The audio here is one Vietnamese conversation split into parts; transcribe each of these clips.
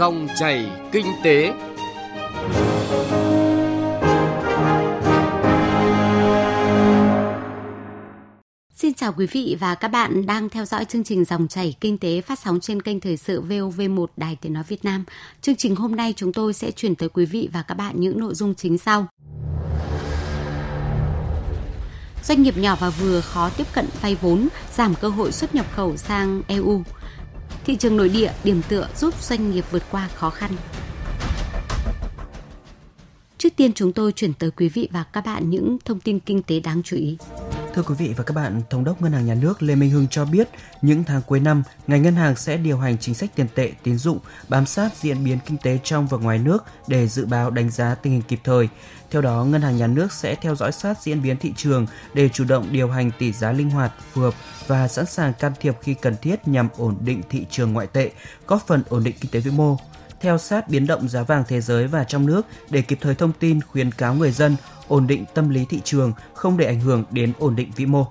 Dòng chảy kinh tế. Xin chào quý vị và các bạn đang theo dõi chương trình Dòng chảy kinh tế phát sóng trên kênh Thời sự VOV1 Đài Tiếng Nói Việt Nam. Chương trình hôm nay chúng tôi sẽ chuyển tới quý vị và các bạn những nội dung chính sau. Doanh nghiệp nhỏ và vừa khó tiếp cận vay vốn, giảm cơ hội xuất nhập khẩu sang EU. Thị trường nội địa, điểm tựa giúp doanh nghiệp vượt qua khó khăn. Trước tiên chúng tôi chuyển tới quý vị và các bạn những thông tin kinh tế đáng chú ý. Thưa quý vị và các bạn, Thống đốc Ngân hàng Nhà nước Lê Minh Hưng cho biết những tháng cuối năm, ngành ngân hàng sẽ điều hành chính sách tiền tệ, tín dụng, bám sát diễn biến kinh tế trong và ngoài nước để dự báo đánh giá tình hình kịp thời. Theo đó, Ngân hàng Nhà nước sẽ theo dõi sát diễn biến thị trường để chủ động điều hành tỷ giá linh hoạt, phù hợp và sẵn sàng can thiệp khi cần thiết nhằm ổn định thị trường ngoại tệ, góp phần ổn định kinh tế vĩ mô, theo sát biến động giá vàng thế giới và trong nước để kịp thời thông tin khuyến cáo người dân ổn định tâm lý thị trường, không để ảnh hưởng đến ổn định vĩ mô.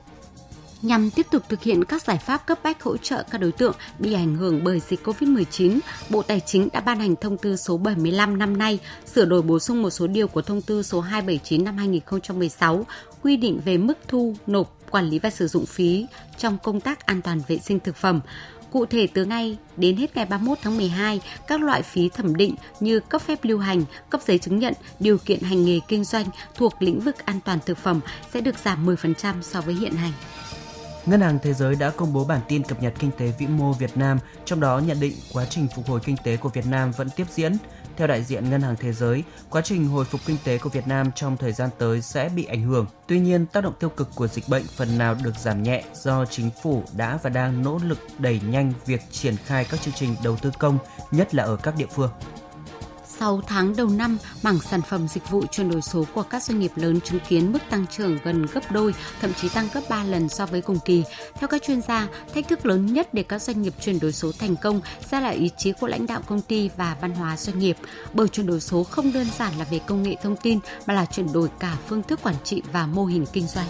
Nhằm tiếp tục thực hiện các giải pháp cấp bách hỗ trợ các đối tượng bị ảnh hưởng bởi dịch COVID-19, Bộ Tài chính đã ban hành thông tư số 75 năm nay, sửa đổi bổ sung một số điều của thông tư số 279 năm 2016, quy định về mức thu, nộp, quản lý và sử dụng phí trong công tác an toàn vệ sinh thực phẩm. Cụ thể từ ngay đến hết ngày 31 tháng 12, các loại phí thẩm định như cấp phép lưu hành, cấp giấy chứng nhận, điều kiện hành nghề kinh doanh thuộc lĩnh vực an toàn thực phẩm sẽ được giảm 10% so với hiện hành. Ngân hàng Thế giới đã công bố bản tin cập nhật kinh tế vĩ mô Việt Nam, trong đó nhận định quá trình phục hồi kinh tế của Việt Nam vẫn tiếp diễn. Theo đại diện Ngân hàng Thế giới, quá trình hồi phục kinh tế của Việt Nam trong thời gian tới sẽ bị ảnh hưởng. Tuy nhiên, tác động tiêu cực của dịch bệnh phần nào được giảm nhẹ do chính phủ đã và đang nỗ lực đẩy nhanh việc triển khai các chương trình đầu tư công, nhất là ở các địa phương. 6 tháng đầu năm, mảng sản phẩm dịch vụ chuyển đổi số của các doanh nghiệp lớn chứng kiến mức tăng trưởng gần gấp đôi, thậm chí tăng gấp 3 lần so với cùng kỳ. Theo các chuyên gia, thách thức lớn nhất để các doanh nghiệp chuyển đổi số thành công sẽ là ý chí của lãnh đạo công ty và văn hóa doanh nghiệp. Bởi chuyển đổi số không đơn giản là về công nghệ thông tin mà là chuyển đổi cả phương thức quản trị và mô hình kinh doanh.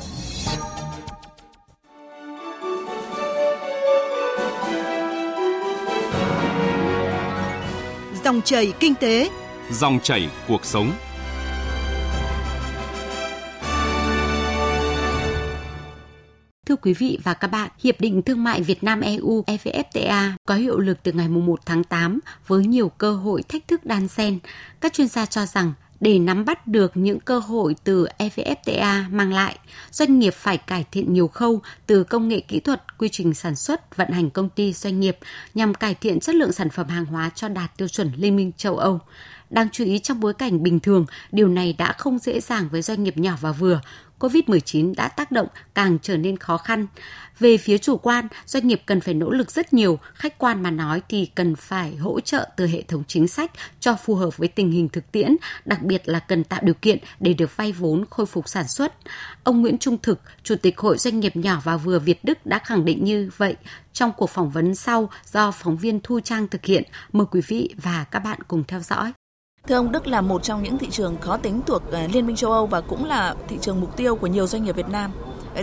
Dòng chảy kinh tế, Dòng chảy cuộc sống. Thưa quý vị và các bạn, Hiệp định Thương mại Việt Nam EU EVFTA có hiệu lực từ ngày 1 tháng 8 với nhiều cơ hội thách thức đan xen. Các chuyên gia cho rằng để nắm bắt được những cơ hội từ EVFTA mang lại, doanh nghiệp phải cải thiện nhiều khâu từ công nghệ kỹ thuật, quy trình sản xuất, vận hành công ty doanh nghiệp nhằm cải thiện chất lượng sản phẩm hàng hóa cho đạt tiêu chuẩn Liên minh châu Âu. Đáng chú ý trong bối cảnh bình thường, điều này đã không dễ dàng với doanh nghiệp nhỏ và vừa. COVID-19 đã tác động càng trở nên khó khăn. Về phía chủ quan, doanh nghiệp cần phải nỗ lực rất nhiều, khách quan mà nói thì cần phải hỗ trợ từ hệ thống chính sách cho phù hợp với tình hình thực tiễn, đặc biệt là cần tạo điều kiện để được vay vốn khôi phục sản xuất. Ông Nguyễn Trung Thực, Chủ tịch Hội Doanh nghiệp nhỏ và vừa Việt Đức đã khẳng định như vậy trong cuộc phỏng vấn sau do phóng viên Thu Trang thực hiện. Mời quý vị và các bạn cùng theo dõi. Thưa ông, Đức là một trong những thị trường khó tính thuộc à, Liên minh châu Âu và cũng là thị trường mục tiêu của nhiều doanh nghiệp Việt Nam.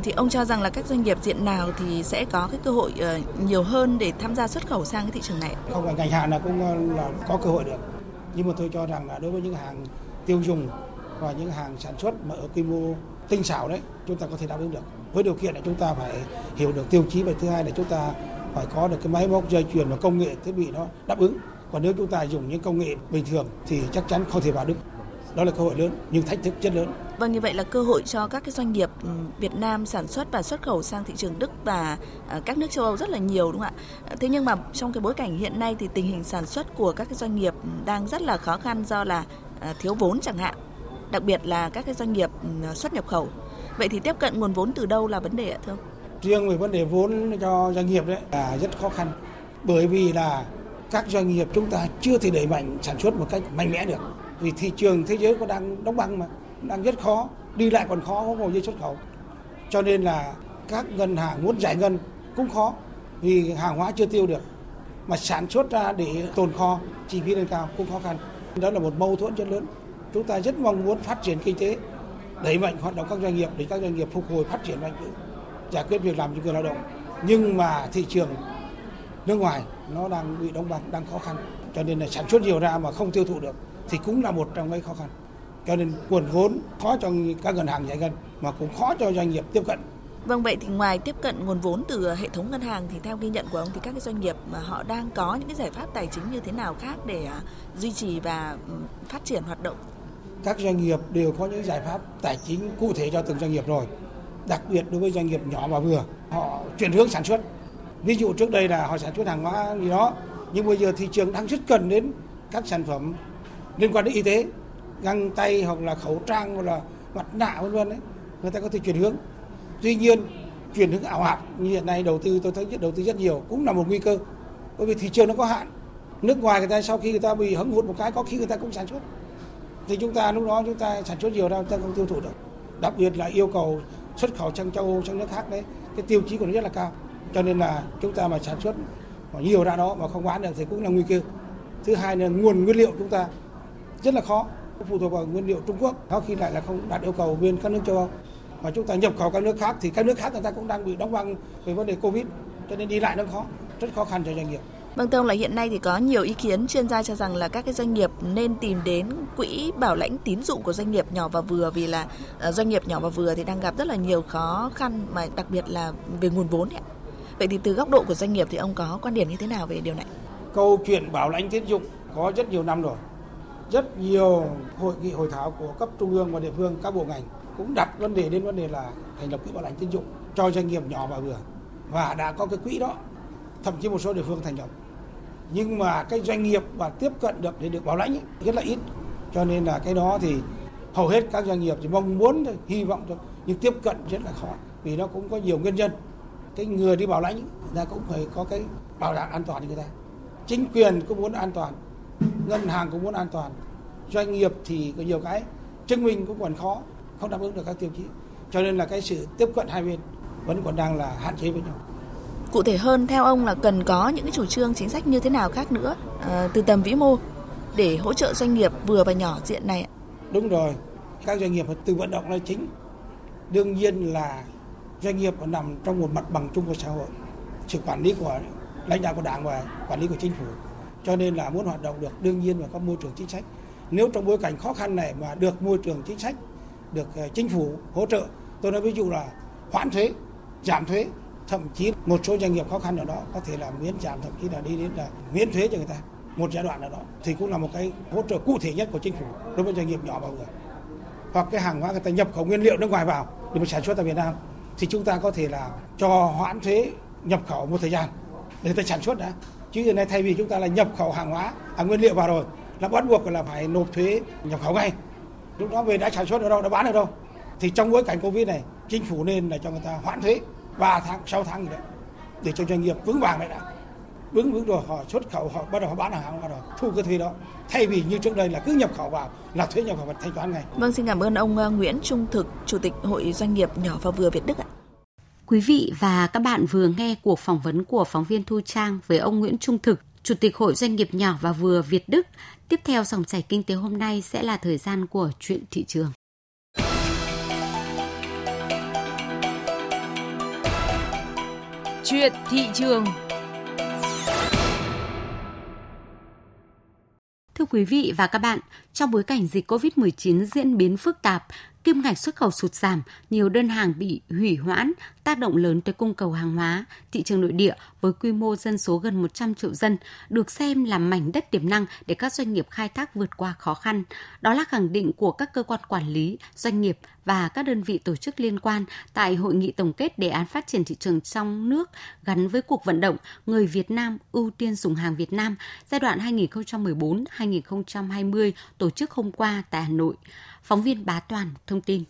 Thì ông cho rằng là các doanh nghiệp diện nào thì sẽ có cái cơ hội ờ, nhiều hơn để tham gia xuất khẩu sang cái thị trường này? Không phải ngành hàng nào cũng ờ, là có cơ hội được. Nhưng mà tôi cho rằng là đối với những hàng tiêu dùng và những hàng sản xuất mà ở quy mô tinh xảo đấy, chúng ta có thể đáp ứng được. Với điều kiện là chúng ta phải hiểu được tiêu chí và thứ hai là chúng ta phải có được cái máy móc dây chuyền và công nghệ thiết bị nó đáp ứng còn nếu chúng ta dùng những công nghệ bình thường thì chắc chắn không thể vào được đó là cơ hội lớn nhưng thách thức rất lớn Vâng như vậy là cơ hội cho các cái doanh nghiệp ừ, Việt Nam sản xuất và xuất khẩu sang thị trường Đức và à, các nước châu Âu rất là nhiều đúng không ạ? Thế nhưng mà trong cái bối cảnh hiện nay thì tình hình sản xuất của các cái doanh nghiệp đang rất là khó khăn do là à, thiếu vốn chẳng hạn. Đặc biệt là các cái doanh nghiệp ừ, xuất nhập khẩu. Vậy thì tiếp cận nguồn vốn từ đâu là vấn đề ạ thưa ông? Riêng về vấn đề vốn cho doanh nghiệp đấy là rất khó khăn. Bởi vì là các doanh nghiệp chúng ta chưa thể đẩy mạnh sản xuất một cách mạnh mẽ được. Vì thị trường thế giới có đang đóng băng mà đang rất khó, đi lại còn khó không như xuất khẩu. Cho nên là các ngân hàng muốn giải ngân cũng khó, vì hàng hóa chưa tiêu được. Mà sản xuất ra để tồn kho, chi phí lên cao cũng khó khăn. Đó là một mâu thuẫn rất lớn. Chúng ta rất mong muốn phát triển kinh tế, đẩy mạnh hoạt động các doanh nghiệp để các doanh nghiệp phục hồi phát triển mạnh giải quyết việc làm cho người lao động. Nhưng mà thị trường nước ngoài nó đang bị đóng băng, đang khó khăn. Cho nên là sản xuất nhiều ra mà không tiêu thụ được thì cũng là một trong cái khó khăn. Cho nên nguồn vốn khó cho các ngân hàng giải ngân mà cũng khó cho doanh nghiệp tiếp cận. Vâng vậy thì ngoài tiếp cận nguồn vốn từ hệ thống ngân hàng thì theo ghi nhận của ông thì các cái doanh nghiệp mà họ đang có những cái giải pháp tài chính như thế nào khác để à, duy trì và phát triển hoạt động? Các doanh nghiệp đều có những giải pháp tài chính cụ thể cho từng doanh nghiệp rồi. Đặc biệt đối với doanh nghiệp nhỏ và vừa, họ chuyển hướng sản xuất. Ví dụ trước đây là họ sản xuất hàng hóa gì đó, nhưng bây giờ thị trường đang rất cần đến các sản phẩm liên quan đến y tế, găng tay hoặc là khẩu trang hoặc là mặt nạ vân vân đấy, người ta có thể chuyển hướng. Tuy nhiên chuyển hướng ảo hạt như hiện nay đầu tư tôi thấy đầu tư rất nhiều cũng là một nguy cơ bởi vì thị trường nó có hạn. Nước ngoài người ta sau khi người ta bị hứng hụt một cái có khi người ta cũng sản xuất. Thì chúng ta lúc đó chúng ta sản xuất nhiều ra chúng ta không tiêu thụ được. Đặc biệt là yêu cầu xuất khẩu sang châu Âu sang nước khác đấy cái tiêu chí của nó rất là cao cho nên là chúng ta mà sản xuất nhiều ra đó mà không bán được thì cũng là nguy cơ. Thứ hai là nguồn nguyên liệu chúng ta rất là khó, phụ thuộc vào nguyên liệu Trung Quốc. Có khi lại là không đạt yêu cầu bên các nước châu Âu. Mà chúng ta nhập khẩu các nước khác thì các nước khác người ta cũng đang bị đóng băng về vấn đề covid, cho nên đi lại nó khó, rất khó khăn cho doanh nghiệp. Vâng Tông là hiện nay thì có nhiều ý kiến chuyên gia cho rằng là các cái doanh nghiệp nên tìm đến quỹ bảo lãnh tín dụng của doanh nghiệp nhỏ và vừa vì là ờ, doanh nghiệp nhỏ và vừa thì đang gặp rất là nhiều khó khăn mà đặc biệt là về nguồn vốn ấy. Vậy thì từ góc độ của doanh nghiệp thì ông có quan điểm như thế nào về điều này? Câu chuyện bảo lãnh tín dụng có rất nhiều năm rồi. Rất nhiều hội nghị hội thảo của cấp trung ương và địa phương các bộ ngành cũng đặt vấn đề đến vấn đề là thành lập quỹ bảo lãnh tín dụng cho doanh nghiệp nhỏ và vừa. Và đã có cái quỹ đó thậm chí một số địa phương thành lập. Nhưng mà cái doanh nghiệp mà tiếp cận được để được bảo lãnh ấy, rất là ít. Cho nên là cái đó thì hầu hết các doanh nghiệp chỉ mong muốn thôi hy vọng thôi. Nhưng tiếp cận rất là khó vì nó cũng có nhiều nguyên nhân cái người đi bảo lãnh người ta cũng phải có cái bảo đảm an toàn cho người ta. Chính quyền cũng muốn an toàn ngân hàng cũng muốn an toàn doanh nghiệp thì có nhiều cái chứng minh cũng còn khó không đáp ứng được các tiêu chí. Cho nên là cái sự tiếp cận hai bên vẫn còn đang là hạn chế với nhau. Cụ thể hơn theo ông là cần có những cái chủ trương chính sách như thế nào khác nữa à, từ tầm vĩ mô để hỗ trợ doanh nghiệp vừa và nhỏ diện này đúng rồi các doanh nghiệp phải từ vận động là chính. Đương nhiên là doanh nghiệp nằm trong một mặt bằng chung của xã hội sự quản lý của lãnh đạo của đảng và quản lý của chính phủ. Cho nên là muốn hoạt động được đương nhiên phải có môi trường chính sách. Nếu trong bối cảnh khó khăn này mà được môi trường chính sách được ờ, chính phủ hỗ trợ. Tôi nói ví dụ là hoãn thuế, giảm thuế, thậm chí một số doanh nghiệp khó khăn ở đó có thể là miễn giảm thậm chí là đi đến là miễn thuế cho người ta. Một giai đoạn nào đó thì cũng là một cái hỗ trợ cụ thể nhất của chính phủ đối với doanh nghiệp nhỏ và vừa. Hoặc cái hàng hóa người ta nhập khẩu nguyên liệu nước ngoài vào để mà sản xuất tại Việt Nam thì chúng ta có thể là cho hoãn thuế nhập khẩu một thời gian để người ta sản xuất đã. Chứ hiện nay thay vì chúng ta là nhập khẩu hàng hóa hàng nguyên liệu vào rồi, là bắt buộc là phải nộp thuế nhập khẩu ngay. Lúc đó về đã sản xuất ở đâu, đã bán ở đâu. Thì trong bối cảnh covid này, chính phủ nên là cho người ta hoãn thuế 3 tháng 6 tháng gì đấy để cho doanh nghiệp vững vàng lại đã vững vững rồi họ xuất khẩu họ bắt đầu họ bán hàng hóa rồi thu cái thuế đó thay vì như trước đây là cứ nhập khẩu vào là thuế nhập khẩu phải thanh toán ngay vâng xin cảm ơn ông ờ, Nguyễn Trung Thực chủ tịch hội doanh nghiệp nhỏ và vừa Việt Đức ạ Quý vị và các bạn vừa nghe cuộc phỏng vấn của phóng viên Thu Trang với ông Nguyễn Trung Thực, Chủ tịch Hội Doanh nghiệp nhỏ và vừa Việt Đức. Tiếp theo dòng chảy kinh tế hôm nay sẽ là thời gian của chuyện thị trường. Chuyện thị trường Thưa quý vị và các bạn, trong bối cảnh dịch COVID-19 diễn biến phức tạp, kim ngạch xuất khẩu sụt giảm, nhiều đơn hàng bị hủy hoãn, tác động lớn tới cung cầu hàng hóa. Thị trường nội địa với quy mô dân số gần 100 triệu dân được xem là mảnh đất tiềm năng để các doanh nghiệp khai thác vượt qua khó khăn. Đó là khẳng định của các cơ quan quản lý, doanh nghiệp và các đơn vị tổ chức liên quan tại hội nghị tổng kết đề án phát triển thị trường trong nước gắn với cuộc vận động người Việt Nam ưu tiên dùng hàng Việt Nam giai đoạn 2014-2020 tổ chức hôm qua tại Hà Nội. Phóng viên Bá Toàn thông tin.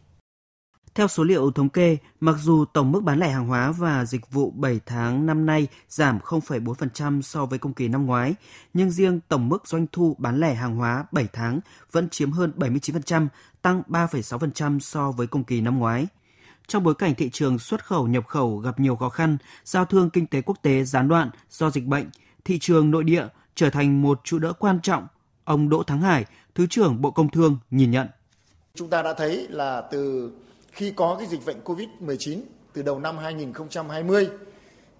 Theo số liệu thống kê, mặc dù tổng mức bán lẻ hàng hóa và dịch vụ 7 tháng năm nay giảm 0,4% so với cùng kỳ năm ngoái, nhưng riêng tổng mức doanh thu bán lẻ hàng hóa 7 tháng vẫn chiếm hơn 79%, tăng 3,6% so với cùng kỳ năm ngoái. Trong bối cảnh thị trường xuất khẩu nhập khẩu gặp nhiều khó khăn, giao thương kinh tế quốc tế gián đoạn do dịch bệnh, thị trường nội địa trở thành một trụ đỡ quan trọng, ông Đỗ Thắng Hải, Thứ trưởng Bộ Công Thương nhìn nhận. Chúng ta đã thấy là từ khi có cái dịch bệnh Covid-19 từ đầu năm 2020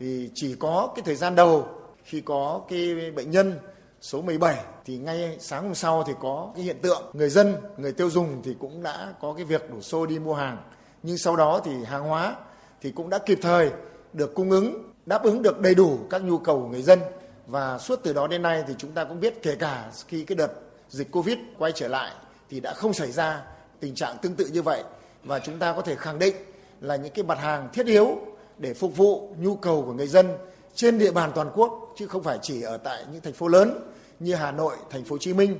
thì chỉ có cái thời gian đầu khi có cái bệnh nhân số 17 thì ngay sáng hôm sau thì có cái hiện tượng người dân, người tiêu dùng thì cũng đã có cái việc đổ xô đi mua hàng. Nhưng sau đó thì hàng hóa thì cũng đã kịp thời được cung ứng, đáp ứng được đầy đủ các nhu cầu của người dân. Và suốt từ đó đến nay thì chúng ta cũng biết kể cả khi cái đợt dịch Covid quay trở lại thì đã không xảy ra tình trạng tương tự như vậy và chúng ta có thể khẳng định là những cái mặt hàng thiết yếu để phục vụ nhu cầu của người dân trên địa bàn toàn quốc chứ không phải chỉ ở tại những thành phố lớn như Hà Nội, thành phố Hồ Chí Minh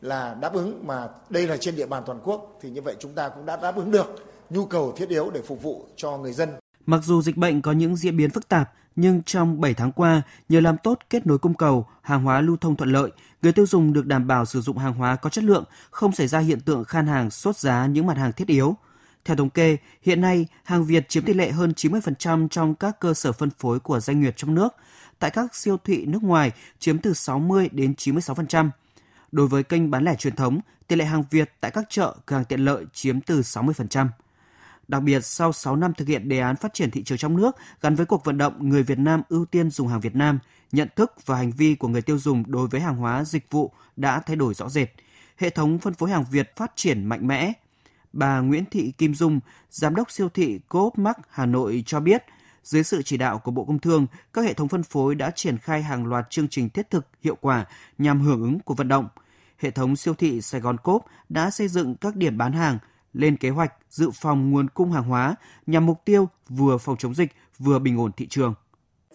là đáp ứng mà đây là trên địa bàn toàn quốc thì như vậy chúng ta cũng đã đáp ứng được nhu cầu thiết yếu để phục vụ cho người dân. Mặc dù dịch bệnh có những diễn biến phức tạp, nhưng trong 7 tháng qua, nhờ làm tốt kết nối cung cầu, hàng hóa lưu thông thuận lợi, người tiêu dùng được đảm bảo sử dụng hàng hóa có chất lượng, không xảy ra hiện tượng khan hàng sốt giá những mặt hàng thiết yếu. Theo thống kê, hiện nay hàng Việt chiếm tỷ lệ hơn 90% trong các cơ sở phân phối của doanh nghiệp trong nước, tại các siêu thị nước ngoài chiếm từ 60 đến 96%. Đối với kênh bán lẻ truyền thống, tỷ lệ hàng Việt tại các chợ, cửa hàng tiện lợi chiếm từ 60%. Đặc biệt, sau 6 năm thực hiện đề án phát triển thị trường trong nước gắn với cuộc vận động người Việt Nam ưu tiên dùng hàng Việt Nam, nhận thức và hành vi của người tiêu dùng đối với hàng hóa dịch vụ đã thay đổi rõ rệt. Hệ thống phân phối hàng Việt phát triển mạnh mẽ. Bà Nguyễn Thị Kim Dung, Giám đốc siêu thị Coop Mart Hà Nội cho biết, dưới sự chỉ đạo của Bộ Công Thương, các hệ thống phân phối đã triển khai hàng loạt chương trình thiết thực, hiệu quả nhằm hưởng ứng của vận động. Hệ thống siêu thị Sài Gòn Coop đã xây dựng các điểm bán hàng, lên kế hoạch dự phòng nguồn cung hàng hóa nhằm mục tiêu vừa phòng chống dịch vừa bình ổn thị trường.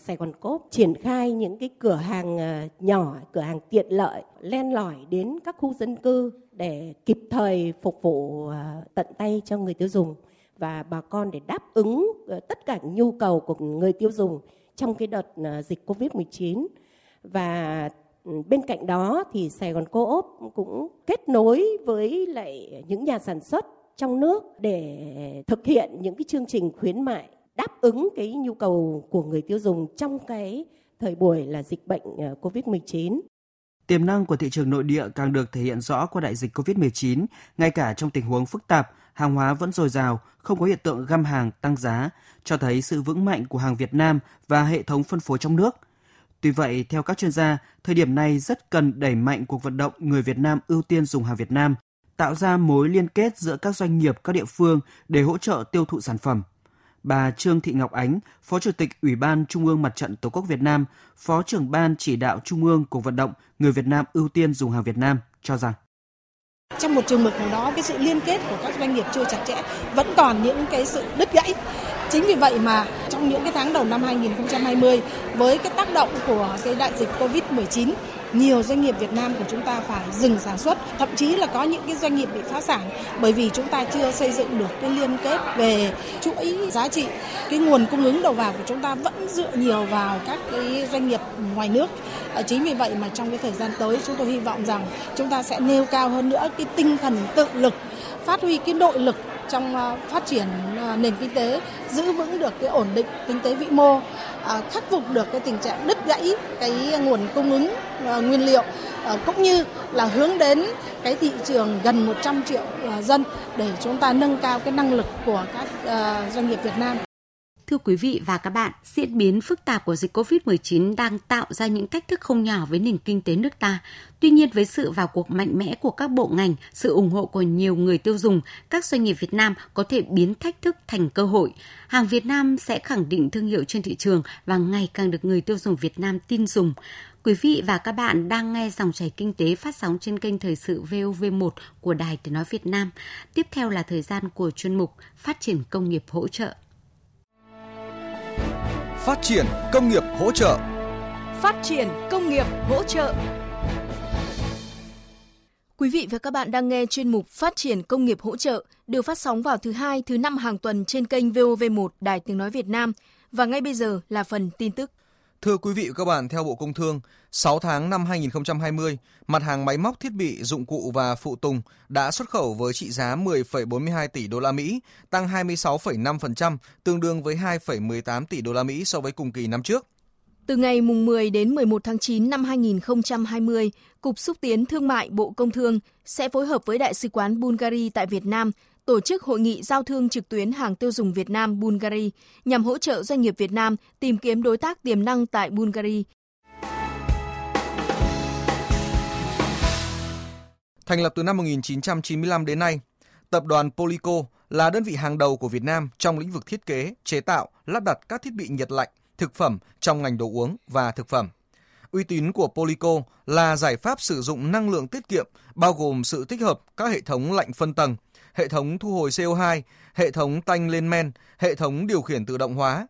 Sài Gòn Cốp triển khai những cái cửa hàng ờ, nhỏ, cửa hàng tiện lợi len lỏi đến các khu dân cư để kịp thời phục vụ ờ, tận tay cho người tiêu dùng và bà con để đáp ứng ờ, tất cả nhu cầu của người tiêu dùng trong cái đợt dịch Covid-19 và ừ, bên cạnh đó thì Sài Gòn Co-op cũng kết nối với lại những nhà sản xuất trong nước để thực hiện những cái chương trình khuyến mại đáp ứng cái nhu cầu của người tiêu dùng trong cái thời buổi là dịch bệnh ờ, COVID-19. Tiềm năng của thị trường nội địa càng được thể hiện rõ qua đại dịch COVID-19, ngay cả trong tình huống phức tạp, hàng hóa vẫn dồi dào, không có hiện tượng găm hàng tăng giá, cho thấy sự vững mạnh của hàng Việt Nam và hệ thống phân phối trong nước. Tuy vậy, theo các chuyên gia, thời điểm này rất cần đẩy mạnh cuộc vận động người Việt Nam ưu tiên dùng hàng Việt Nam, tạo ra mối liên kết giữa các doanh nghiệp các địa phương để hỗ trợ tiêu thụ sản phẩm. Bà Trương Thị Ngọc Ánh, Phó Chủ tịch Ủy ban Trung ương Mặt trận Tổ quốc Việt Nam, Phó trưởng ban chỉ đạo Trung ương cuộc vận động người Việt Nam ưu tiên dùng hàng Việt Nam cho rằng trong một trường mực nào đó cái sự liên kết của các doanh nghiệp chưa chặt chẽ vẫn còn những cái sự đứt gãy chính vì vậy mà trong những cái tháng đầu năm 2020 với cái tác động của cái đại dịch Covid-19 nhiều doanh nghiệp Việt Nam của chúng ta phải dừng sản xuất, thậm chí là có những cái doanh nghiệp bị phá sản bởi vì chúng ta chưa xây dựng được cái liên kết về chuỗi giá trị. Cái nguồn cung ứng đầu vào của chúng ta vẫn dựa nhiều vào các cái doanh nghiệp ngoài nước. Ờ, chính vì vậy mà trong cái thời gian tới chúng tôi hy vọng rằng chúng ta sẽ nêu cao hơn nữa cái tinh thần tự lực, phát huy cái nội lực trong ờ, phát triển ờ, nền kinh tế, giữ vững được cái ổn định kinh tế vĩ mô À, khắc phục được cái tình trạng đứt gãy cái nguồn cung ứng à, nguyên liệu à, cũng như là hướng đến cái thị trường gần 100 triệu dân để chúng ta nâng cao cái năng lực của các doanh nghiệp Việt Nam. Thưa quý vị và các bạn, diễn biến phức tạp của dịch COVID-19 đang tạo ra những thách thức không nhỏ với nền kinh tế nước ta. Tuy nhiên với sự vào cuộc mạnh mẽ của các bộ ngành, sự ủng hộ của nhiều người tiêu dùng, các doanh nghiệp Việt Nam có thể biến thách thức thành cơ hội. Hàng Việt Nam sẽ khẳng định thương hiệu trên thị trường và ngày càng được người tiêu dùng Việt Nam tin dùng. Quý vị và các bạn đang nghe dòng chảy kinh tế phát sóng trên kênh thời sự VOV1 của Đài Tiếng Nói Việt Nam. Tiếp theo là thời gian của chuyên mục Phát triển công nghiệp hỗ trợ. Phát triển công nghiệp hỗ trợ. Phát triển công nghiệp hỗ trợ. Quý vị và các bạn đang nghe chuyên mục Phát triển công nghiệp hỗ trợ được phát sóng vào thứ hai, thứ năm hàng tuần trên kênh VOV1 Đài Tiếng Nói Việt Nam. Và ngay bây giờ là phần tin tức. Thưa quý vị và các bạn, theo Bộ Công Thương, 6 tháng năm 2020, mặt hàng máy móc thiết bị, dụng cụ và phụ tùng đã xuất khẩu với trị giá 10,42 tỷ đô la Mỹ, tăng 26,5%, tương đương với 2,18 tỷ đô la Mỹ so với cùng kỳ năm trước. Từ ngày mùng 10 đến 11 tháng 9 năm 2020, Cục Xúc tiến Thương mại Bộ Công Thương sẽ phối hợp với Đại sứ quán Bulgaria tại Việt Nam tổ chức hội nghị giao thương trực tuyến hàng tiêu dùng Việt Nam Bulgaria nhằm hỗ trợ doanh nghiệp Việt Nam tìm kiếm đối tác tiềm năng tại Bulgaria. Thành lập từ năm 1995 đến nay, tập đoàn Polico là đơn vị hàng đầu của Việt Nam trong lĩnh vực thiết kế, chế tạo, lắp đặt các thiết bị nhiệt lạnh, thực phẩm trong ngành đồ uống và thực phẩm. Uy tín của Polico là giải pháp sử dụng năng lượng tiết kiệm, bao gồm sự tích hợp các hệ thống lạnh phân tầng, hệ thống thu hồi CO2, hệ thống tanh lên men, hệ thống điều khiển tự động hóa.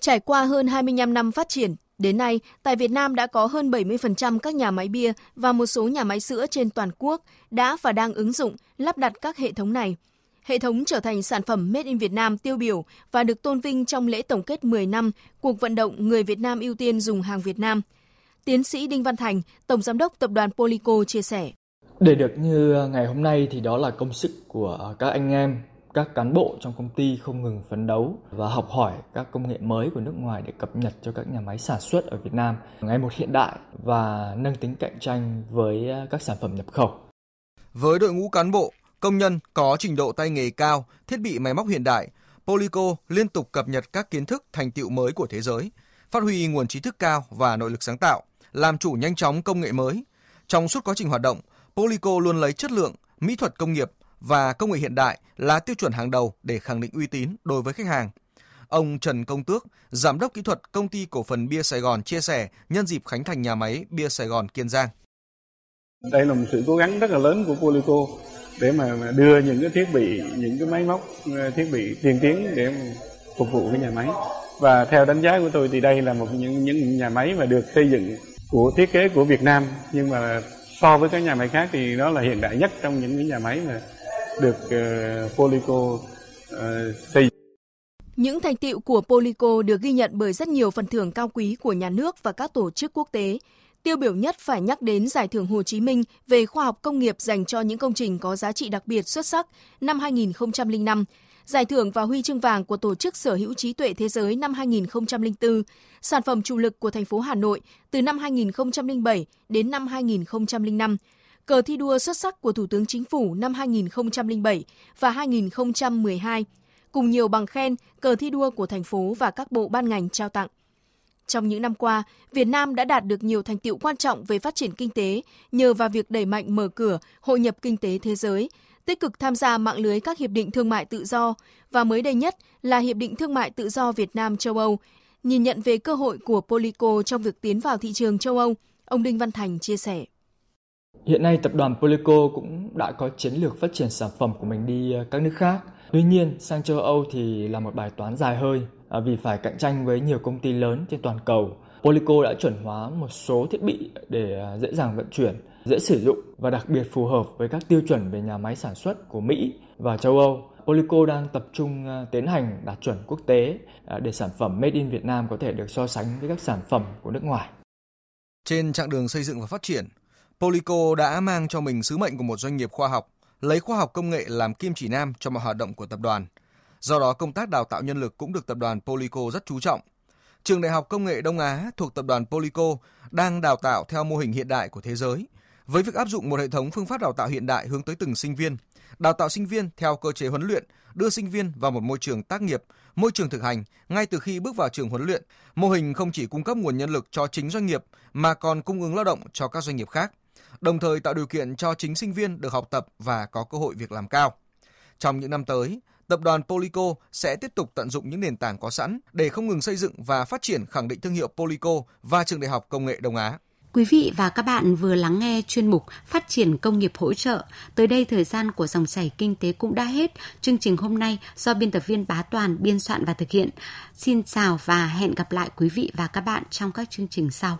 Trải qua hơn 25 năm phát triển, đến nay tại Việt Nam đã có hơn 70% các nhà máy bia và một số nhà máy sữa trên toàn quốc đã và đang ứng dụng lắp đặt các hệ thống này. Hệ thống trở thành sản phẩm Made in Việt Nam tiêu biểu và được tôn vinh trong lễ tổng kết 10 năm cuộc vận động Người Việt Nam ưu tiên dùng hàng Việt Nam. Tiến sĩ Đinh Văn Thành, Tổng Giám đốc Tập đoàn Polico chia sẻ. Để được như ờ, ngày hôm nay thì đó là công sức của ờ, các anh em, các cán bộ trong công ty không ngừng phấn đấu và học hỏi các công nghệ mới của nước ngoài để cập nhật cho các nhà máy sản xuất ở Việt Nam ngày một hiện đại và nâng tính cạnh tranh với ờ, các sản phẩm nhập khẩu. Với đội ngũ cán bộ, công nhân có trình độ tay nghề cao, thiết bị máy móc hiện đại, Polico liên tục cập nhật các kiến thức thành tựu mới của thế giới, phát huy nguồn trí thức cao và nội lực sáng tạo, làm chủ nhanh chóng công nghệ mới. Trong suốt quá trình hoạt động, Polico luôn lấy chất lượng, mỹ thuật công nghiệp và công nghệ hiện đại là tiêu chuẩn hàng đầu để khẳng định uy tín đối với khách hàng. Ông Trần Công Tước, giám đốc kỹ thuật công ty cổ phần bia Sài Gòn chia sẻ nhân dịp khánh thành nhà máy bia Sài Gòn Kiên Giang. Đây là một sự cố gắng rất là lớn của Polico để mà đưa những cái thiết bị, những cái máy móc, ờ, thiết bị tiên tiến để phục vụ cái nhà máy. Và theo đánh giá của tôi thì đây là một những những nhà máy mà được xây dựng của thiết kế của Việt Nam nhưng mà so với các nhà máy khác thì nó là hiện đại nhất trong những cái nhà máy mà được ờ, uh, Polico uh, ờ, xây. Những thành tiệu của Polico được ghi nhận bởi rất nhiều phần thưởng cao quý của nhà nước và các tổ chức quốc tế. Tiêu biểu nhất phải nhắc đến Giải thưởng Hồ Chí Minh về khoa học công nghiệp dành cho những công trình có giá trị đặc biệt xuất sắc năm 2005, Giải thưởng và huy chương vàng của Tổ chức Sở hữu trí tuệ thế giới năm 2004, sản phẩm chủ lực của thành phố Hà Nội từ năm 2007 đến năm 2005, cờ thi đua xuất sắc của Thủ tướng Chính phủ năm 2007 và 2012, cùng nhiều bằng khen, cờ thi đua của thành phố và các bộ ban ngành trao tặng. Trong những năm qua, Việt Nam đã đạt được nhiều thành tiệu quan trọng về phát triển kinh tế nhờ vào việc đẩy mạnh mở cửa, hội nhập kinh tế thế giới, tích cực tham gia mạng lưới các hiệp định thương mại tự do và mới đây nhất là Hiệp định Thương mại Tự do Việt Nam châu Âu. Nhìn nhận về cơ hội của Polico trong việc tiến vào thị trường châu Âu, ông Đinh Văn Thành chia sẻ. Hiện nay tập đoàn Polico cũng đã có chiến lược phát triển sản phẩm của mình đi ờ, các nước khác. Tuy nhiên, sang châu Âu thì là một bài toán dài hơi à, vì phải cạnh tranh với nhiều công ty lớn trên toàn cầu. Polico đã chuẩn hóa một số thiết bị để à, dễ dàng vận chuyển dễ sử dụng và đặc biệt phù hợp với các tiêu chuẩn về nhà máy sản xuất của Mỹ và châu Âu. Polico đang tập trung à, tiến hành đạt chuẩn quốc tế à, để sản phẩm made in Việt Nam có thể được so sánh với các sản phẩm của nước ngoài. Trên chặng đường xây dựng và phát triển, Polico đã mang cho mình sứ mệnh của một doanh nghiệp khoa học, lấy khoa học công nghệ làm kim chỉ nam cho mọi hoạt động của tập đoàn. Do đó, công tác đào tạo nhân lực cũng được tập đoàn Polico rất chú trọng. Trường Đại học Công nghệ Đông Á thuộc tập đoàn Polico đang đào tạo theo mô hình hiện đại của thế giới – với việc áp dụng một hệ thống phương pháp đào tạo hiện đại hướng tới từng sinh viên, đào tạo sinh viên theo cơ chế huấn luyện, đưa sinh viên vào một môi trường tác nghiệp, môi trường thực hành ngay từ khi bước vào trường huấn luyện. Mô hình không chỉ cung cấp nguồn nhân lực cho chính doanh nghiệp mà còn cung ứng lao động cho các doanh nghiệp khác, đồng thời tạo điều kiện cho chính sinh viên được học tập và có cơ hội việc làm cao. Trong những năm tới, tập đoàn Polico sẽ tiếp tục tận dụng những nền tảng có sẵn để không ngừng xây dựng và phát triển khẳng định thương hiệu Polico và trường đại học công nghệ Đông Á. Quý vị và các bạn vừa lắng nghe chuyên mục Phát triển công nghiệp hỗ trợ. Tới đây thời gian của dòng chảy kinh tế cũng đã hết. Chương trình hôm nay do biên tập viên Bá Toàn biên soạn và thực hiện. Xin chào và hẹn gặp lại quý vị và các bạn trong các chương trình sau.